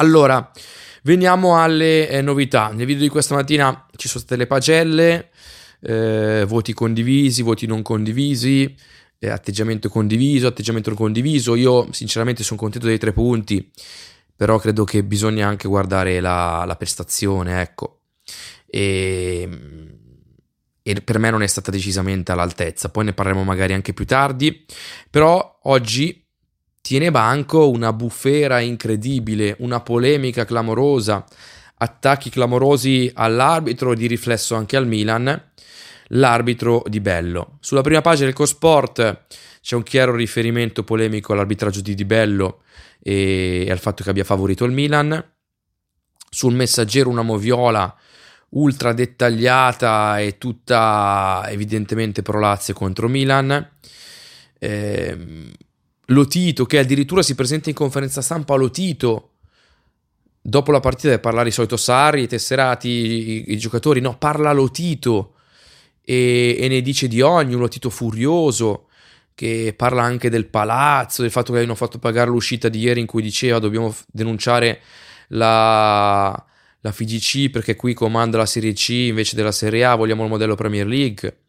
Allora, veniamo alle eh, novità. Nel video di questa mattina ci sono state le pagelle, eh, voti condivisi, voti non condivisi, eh, atteggiamento condiviso, atteggiamento non condiviso. Io sinceramente sono contento dei tre punti, però credo che bisogna anche guardare la, la prestazione, ecco. E, e per me non è stata decisamente all'altezza. Poi ne parleremo magari anche più tardi. Però oggi tiene banco una bufera incredibile, una polemica clamorosa, attacchi clamorosi all'arbitro, di riflesso anche al Milan l'arbitro di Bello. Sulla prima pagina del Cosport c'è un chiaro riferimento polemico all'arbitraggio di Di Bello e al fatto che abbia favorito il Milan. Sul messaggero una moviola ultra dettagliata e tutta evidentemente pro Lazio contro Milan. Eh, Lotito che addirittura si presenta in conferenza stampa Lotito dopo la partita deve parlare il solito Sarri, i tesserati, i, i giocatori, no, parla Lotito e, e ne dice di ogni, un Lotito furioso che parla anche del palazzo, del fatto che hanno fatto pagare l'uscita di ieri in cui diceva dobbiamo denunciare la, la FIGC perché qui comanda la Serie C invece della Serie A, vogliamo il modello Premier League.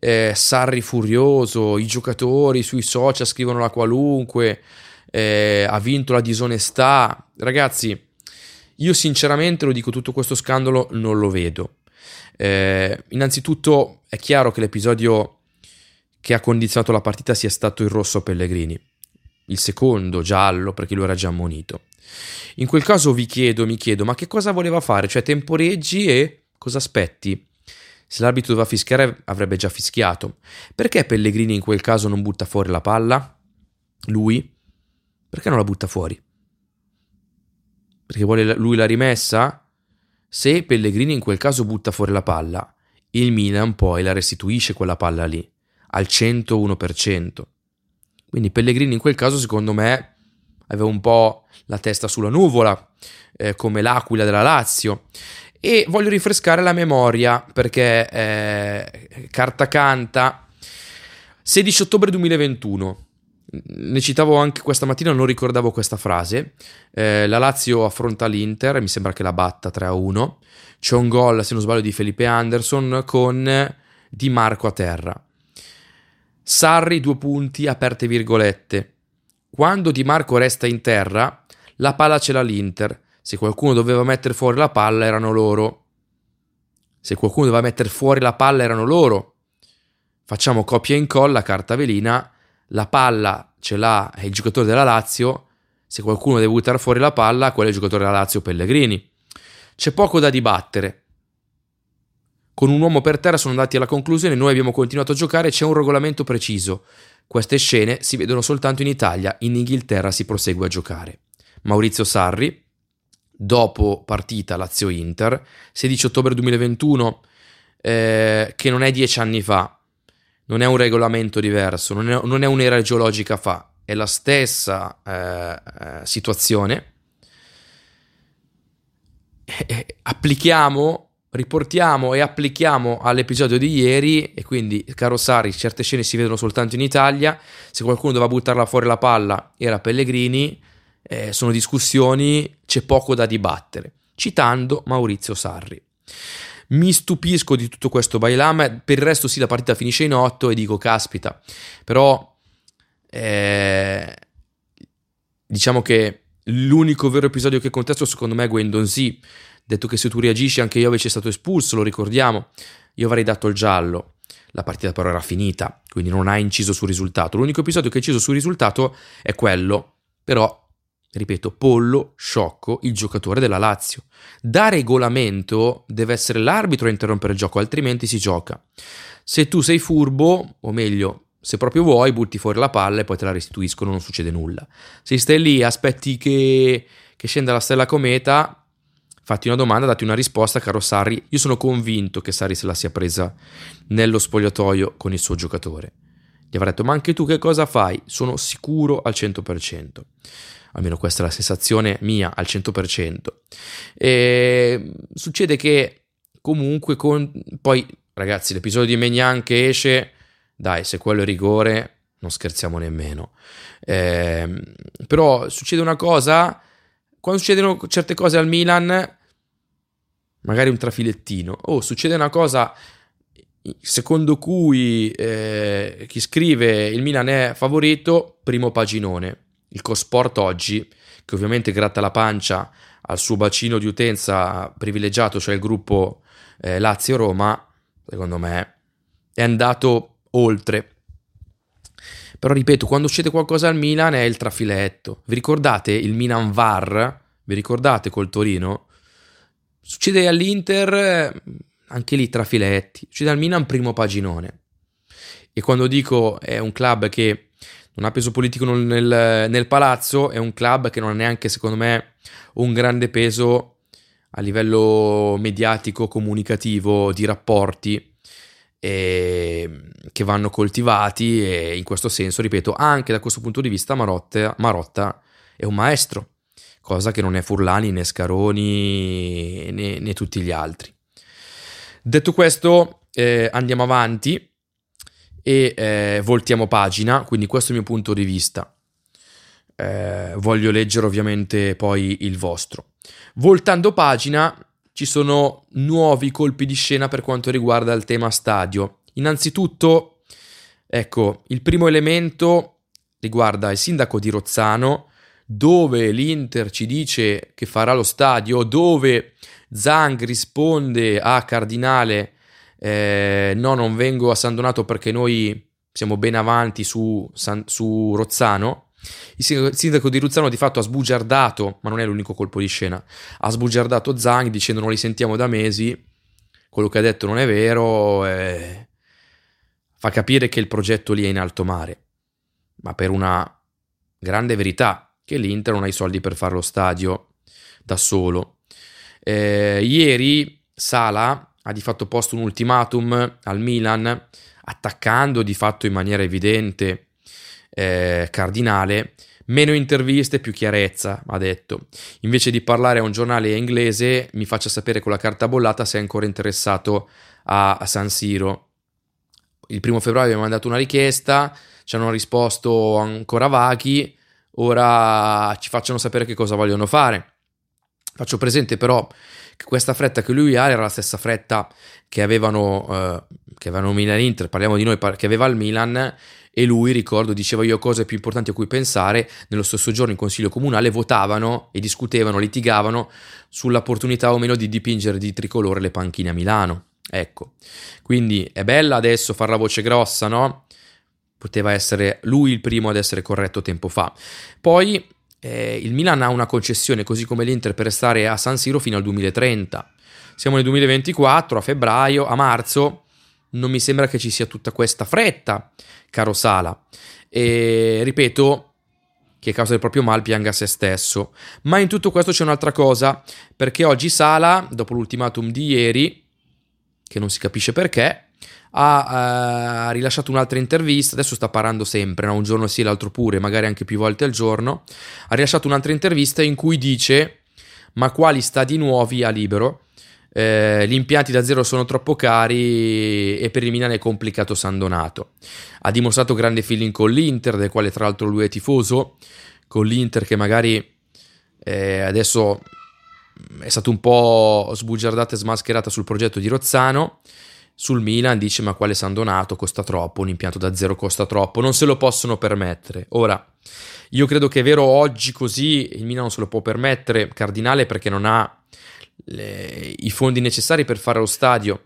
Eh, Sarri furioso, i giocatori sui social scrivono la qualunque, eh, ha vinto la disonestà. Ragazzi, io sinceramente lo dico, tutto questo scandalo non lo vedo. Eh, innanzitutto è chiaro che l'episodio che ha condizionato la partita sia stato il rosso Pellegrini, il secondo giallo perché lo era già ammonito. In quel caso vi chiedo, mi chiedo, ma che cosa voleva fare? Cioè temporeggi e cosa aspetti? Se l'arbitro doveva fischiare avrebbe già fischiato. Perché Pellegrini in quel caso non butta fuori la palla? Lui? Perché non la butta fuori? Perché vuole lui la rimessa? Se Pellegrini in quel caso butta fuori la palla, il Milan poi la restituisce quella palla lì, al 101%. Quindi Pellegrini in quel caso secondo me aveva un po' la testa sulla nuvola, eh, come l'aquila della Lazio. E voglio rinfrescare la memoria perché eh, carta canta 16 ottobre 2021 ne citavo anche questa mattina, non ricordavo questa frase. Eh, la Lazio affronta l'Inter, mi sembra che la batta 3-1. C'è un gol, se non sbaglio, di Felipe Anderson con Di Marco a terra. Sarri, due punti, aperte virgolette. Quando Di Marco resta in terra, la palla ce l'ha l'Inter. Se qualcuno doveva mettere fuori la palla, erano loro. Se qualcuno doveva mettere fuori la palla, erano loro. Facciamo copia e incolla, carta velina la palla ce l'ha il giocatore della Lazio, se qualcuno deve buttare fuori la palla, quello è il giocatore della Lazio Pellegrini. C'è poco da dibattere. Con un uomo per terra sono andati alla conclusione, noi abbiamo continuato a giocare, c'è un regolamento preciso. Queste scene si vedono soltanto in Italia, in Inghilterra si prosegue a giocare. Maurizio Sarri, dopo partita Lazio-Inter, 16 ottobre 2021, eh, che non è dieci anni fa, non è un regolamento diverso, non è, non è un'era geologica fa, è la stessa eh, eh situazione. E applichiamo, riportiamo e applichiamo all'episodio di ieri e quindi, caro Sari, certe scene si vedono soltanto in Italia, se qualcuno doveva buttarla fuori la palla era Pellegrini, eh, sono discussioni, c'è poco da dibattere, citando Maurizio Sarri. Mi stupisco di tutto questo Bailam, per il resto sì la partita finisce in 8 e dico caspita, però eh, diciamo che l'unico vero episodio che contesto secondo me è Gwendon Z, detto che se tu reagisci anche invece è stato espulso, lo ricordiamo, io avrei dato il giallo. La partita però era finita, quindi non ha inciso sul risultato. L'unico episodio che ha inciso sul risultato è quello, però ripeto, Pollo, sciocco, il giocatore della Lazio. Da regolamento deve essere l'arbitro a interrompere il gioco, altrimenti si gioca. Se tu sei furbo, o meglio, se proprio vuoi, butti fuori la palla e poi te la restituiscono, non succede nulla. Se stai lì, aspetti che, che scenda la stella cometa, fatti una domanda, dati una risposta, caro Sarri. Io sono convinto che Sarri se la sia presa nello spogliatoio con il suo giocatore. Gli avrà detto, ma anche tu che cosa fai? Sono sicuro al 100% almeno questa è la sensazione mia al 100%. E succede che comunque con poi ragazzi l'episodio di Megnan che esce, dai se quello è rigore non scherziamo nemmeno. Eh, però succede una cosa quando succedono certe cose al Milan, magari un trafilettino, oh, succede una cosa secondo cui eh, chi scrive il Milan è favorito, primo paginone. Il Cosport oggi, che ovviamente gratta la pancia al suo bacino di utenza privilegiato, cioè il gruppo eh, Lazio-Roma, secondo me è andato oltre. Però ripeto, quando succede qualcosa al Milan è il trafiletto. Vi ricordate il Milan VAR? Vi ricordate col Torino? Succede all'Inter, anche lì trafiletti. Succede al Milan primo paginone. E quando dico è un club che non ha peso politico nel, nel palazzo, è un club che non ha neanche, secondo me, un grande peso a livello mediatico, comunicativo, di rapporti eh, che vanno coltivati e in questo senso, ripeto, anche da questo punto di vista Marotta, Marotta è un maestro, cosa che non è Furlani né Scaroni né, né tutti gli altri. Detto questo, eh, andiamo avanti e eh, voltiamo pagina, quindi questo è il mio punto di vista. Eh, voglio leggere ovviamente poi il vostro. Voltando pagina, ci sono nuovi colpi di scena per quanto riguarda il tema stadio. Innanzitutto, ecco, il primo elemento riguarda il sindaco di Rozzano, dove l'Inter ci dice che farà lo stadio, dove Zang risponde a Cardinale eh, no, non vengo a San Donato perché noi siamo ben avanti su, San, su Rozzano. Il sindaco di Ruzzano di fatto ha sbugiardato, ma non è l'unico colpo di scena, ha sbugiardato Zang dicendo non li sentiamo da mesi, quello che ha detto non è vero, eh, fa capire che il progetto lì è in alto mare, ma per una grande verità, che l'Inter non ha i soldi per fare lo stadio da solo. Eh, ieri Sala ha di fatto posto un ultimatum al Milan, attaccando di fatto in maniera evidente eh, Cardinale, meno interviste, più chiarezza, ha detto. Invece di parlare a un giornale inglese, mi faccia sapere con la carta bollata se è ancora interessato a, a San Siro. Il primo febbraio abbiamo mandato una richiesta, ci hanno risposto ancora vaghi, ora ci facciano sapere che cosa vogliono fare. Faccio presente però che questa fretta che lui ha era la stessa fretta che avevano, eh, che avevano Milan Inter, parliamo di noi, che aveva il Milan e lui, ricordo, diceva io cose più importanti a cui pensare, nello stesso giorno in consiglio comunale votavano e discutevano, litigavano sull'opportunità o meno di dipingere di tricolore le panchine a Milano. Ecco, quindi è bella adesso fare la voce grossa, no? Poteva essere lui il primo ad essere corretto tempo fa. Poi eh, il Milan ha una concessione, così come l'Inter, per restare a San Siro fino al 2030. Siamo nel 2024, a febbraio, a marzo, non mi sembra che ci sia tutta questa fretta, caro Sala. E ripeto che a causa del proprio mal pianga se stesso. Ma in tutto questo c'è un'altra cosa, perché oggi Sala, dopo l'ultimatum di ieri, che non si capisce perché, ha uh, rilasciato un'altra intervista, adesso sta parlando sempre, no? un giorno sì, l'altro pure, magari anche più volte al giorno, ha rilasciato un'altra intervista in cui dice ma quali stadi nuovi ha libero? Eh, gli impianti da zero sono troppo cari e per il Milan è complicato San Donato. Ha dimostrato grande feeling con l'Inter, del quale tra l'altro lui è tifoso, con l'Inter che magari eh, adesso è stato un po' sbugiardata e smascherata sul progetto di Rozzano. Sul Milan dice ma quale San Donato costa troppo, un impianto da zero costa troppo, non se lo possono permettere. Ora, io credo che è vero oggi così il Milan non se lo può permettere, Cardinale perché non ha le, i fondi necessari per fare lo stadio.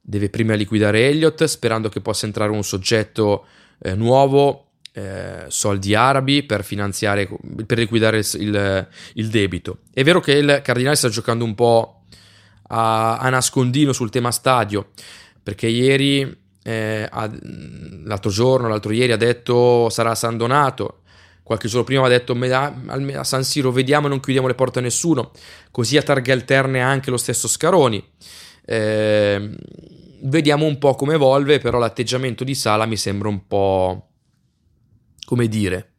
Deve prima liquidare Elliott sperando che possa entrare un soggetto eh, nuovo, eh, soldi arabi per finanziare, per liquidare il, il, debito. È vero che il Cardinale sta giocando un po' a, a nascondino sul tema stadio, perché ieri, eh, l'altro giorno, l'altro ieri ha detto sarà San Donato, Qualche giorno prima ha detto a San Siro vediamo e non chiudiamo le porte a nessuno, così a targhe alterne anche lo stesso Scaroni. Eh, vediamo un po' come evolve, però l'atteggiamento di Sala mi sembra un po' come dire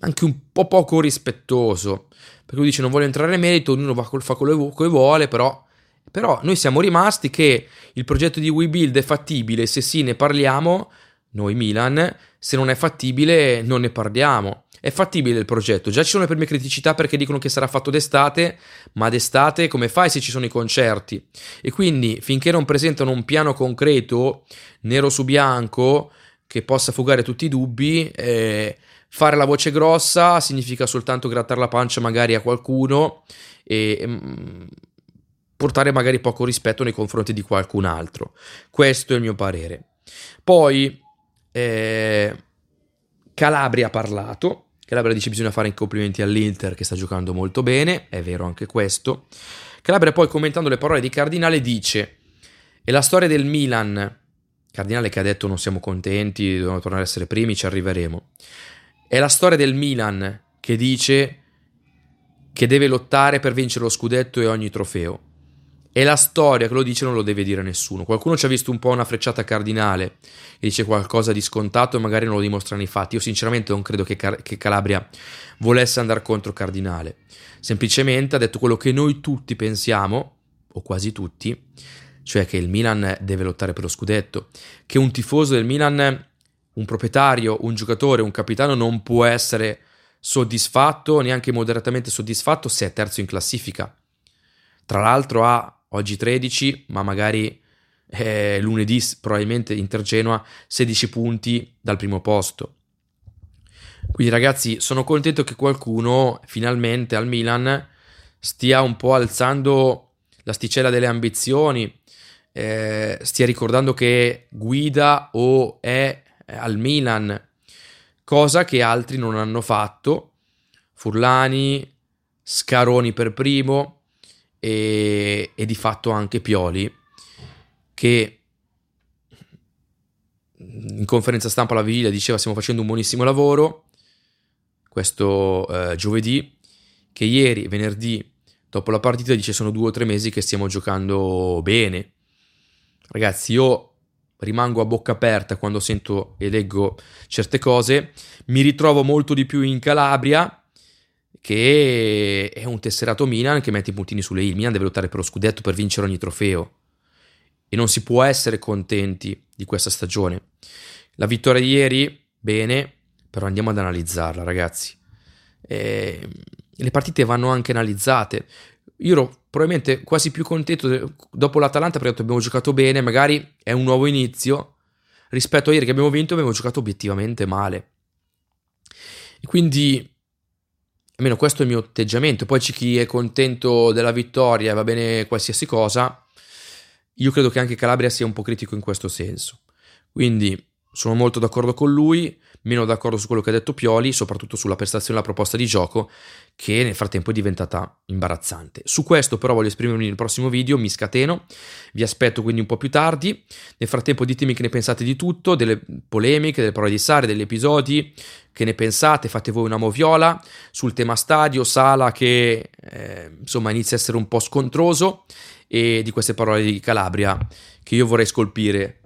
anche un po' poco rispettoso, perché lui dice non voglio entrare in merito, ognuno fa quello che vuole, però però noi siamo rimasti che il progetto di WeBuild è fattibile, se sì ne parliamo, noi Milan, se non è fattibile non ne parliamo. È fattibile il progetto. Già ci sono le prime criticità perché dicono che sarà fatto d'estate, ma d'estate come fai se ci sono i concerti? E quindi finché non presentano un piano concreto, nero su bianco, che possa fugare tutti i dubbi, eh, fare la voce grossa significa soltanto grattare la pancia magari a qualcuno e mm, portare magari poco rispetto nei confronti di qualcun altro. Questo è il mio parere. Poi eh, Calabria ha parlato. Calabria dice bisogna fare i complimenti all'Inter che sta giocando molto bene, è vero anche questo. Calabria poi commentando le parole di Cardinale dice è la storia del Milan, Cardinale che ha detto non siamo contenti, dobbiamo tornare a essere primi, ci arriveremo. È la storia del Milan che dice che deve lottare per vincere lo scudetto e ogni trofeo. È la storia che lo dice, non lo deve dire nessuno. Qualcuno ci ha visto un po' una frecciata cardinale e dice qualcosa di scontato e magari non lo dimostra nei fatti. Io sinceramente non credo che, Car- che Calabria volesse andare contro Cardinale. Semplicemente ha detto quello che noi tutti pensiamo, o quasi tutti, cioè che il Milan deve lottare per lo scudetto, che un tifoso del Milan, un proprietario, un giocatore, un capitano non può essere soddisfatto, neanche moderatamente soddisfatto se è terzo in classifica. Tra l'altro ha oggi 13, ma magari eh, lunedì probabilmente Inter Genoa 16 punti dal primo posto. Quindi ragazzi, sono contento che qualcuno finalmente al Milan stia un po' alzando l'asticella delle ambizioni, eh, stia ricordando che guida o è al Milan, cosa che altri non hanno fatto. Furlani, Scaroni per primo, e, e di fatto anche Pioli che in conferenza stampa alla vigilia diceva stiamo facendo un buonissimo lavoro questo eh, giovedì che ieri venerdì dopo la partita dice sono due o tre mesi che stiamo giocando bene. Ragazzi io rimango a bocca aperta quando sento e leggo certe cose. Mi ritrovo molto di più in Calabria che è un tesserato Milan che mette i puntini sulle. Il Milan deve lottare per lo scudetto per vincere ogni trofeo e non si può essere contenti di questa stagione. La vittoria di ieri, bene, però andiamo ad analizzarla, ragazzi. E le partite vanno anche analizzate. Io ero probabilmente quasi più contento dopo l'Atalanta perché abbiamo giocato bene, magari è un nuovo inizio rispetto a ieri che abbiamo vinto, abbiamo giocato obiettivamente male. E quindi Almeno questo è il mio atteggiamento. Poi c'è chi è contento della vittoria e va bene qualsiasi cosa. Io credo che anche Calabria sia un po' critico in questo senso. Quindi sono molto d'accordo con lui, meno d'accordo su quello che ha detto Pioli, soprattutto sulla prestazione e la proposta di gioco, che nel frattempo è diventata imbarazzante. Su questo però voglio esprimermi nel prossimo video, mi scateno, vi aspetto quindi un po' più tardi. Nel frattempo ditemi che ne pensate di tutto, delle polemiche, delle parole di Sare, degli episodi, che ne pensate, fate voi una moviola sul tema stadio, sala che eh, insomma inizia a essere un po' scontroso e di queste parole di Calabria che io vorrei scolpire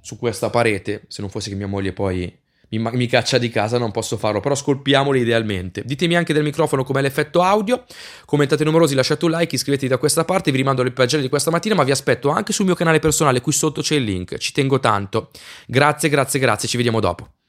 su questa parete, se non fosse che mia moglie poi mi, mi, caccia di casa, non posso farlo, però scolpiamoli idealmente. Ditemi anche del microfono com'è l'effetto audio, commentate numerosi, lasciate un like, iscrivetevi da questa parte, vi rimando alle pagine di questa mattina, ma vi aspetto anche sul mio canale personale, qui sotto c'è il link, ci tengo tanto. Grazie, grazie, grazie, ci vediamo dopo.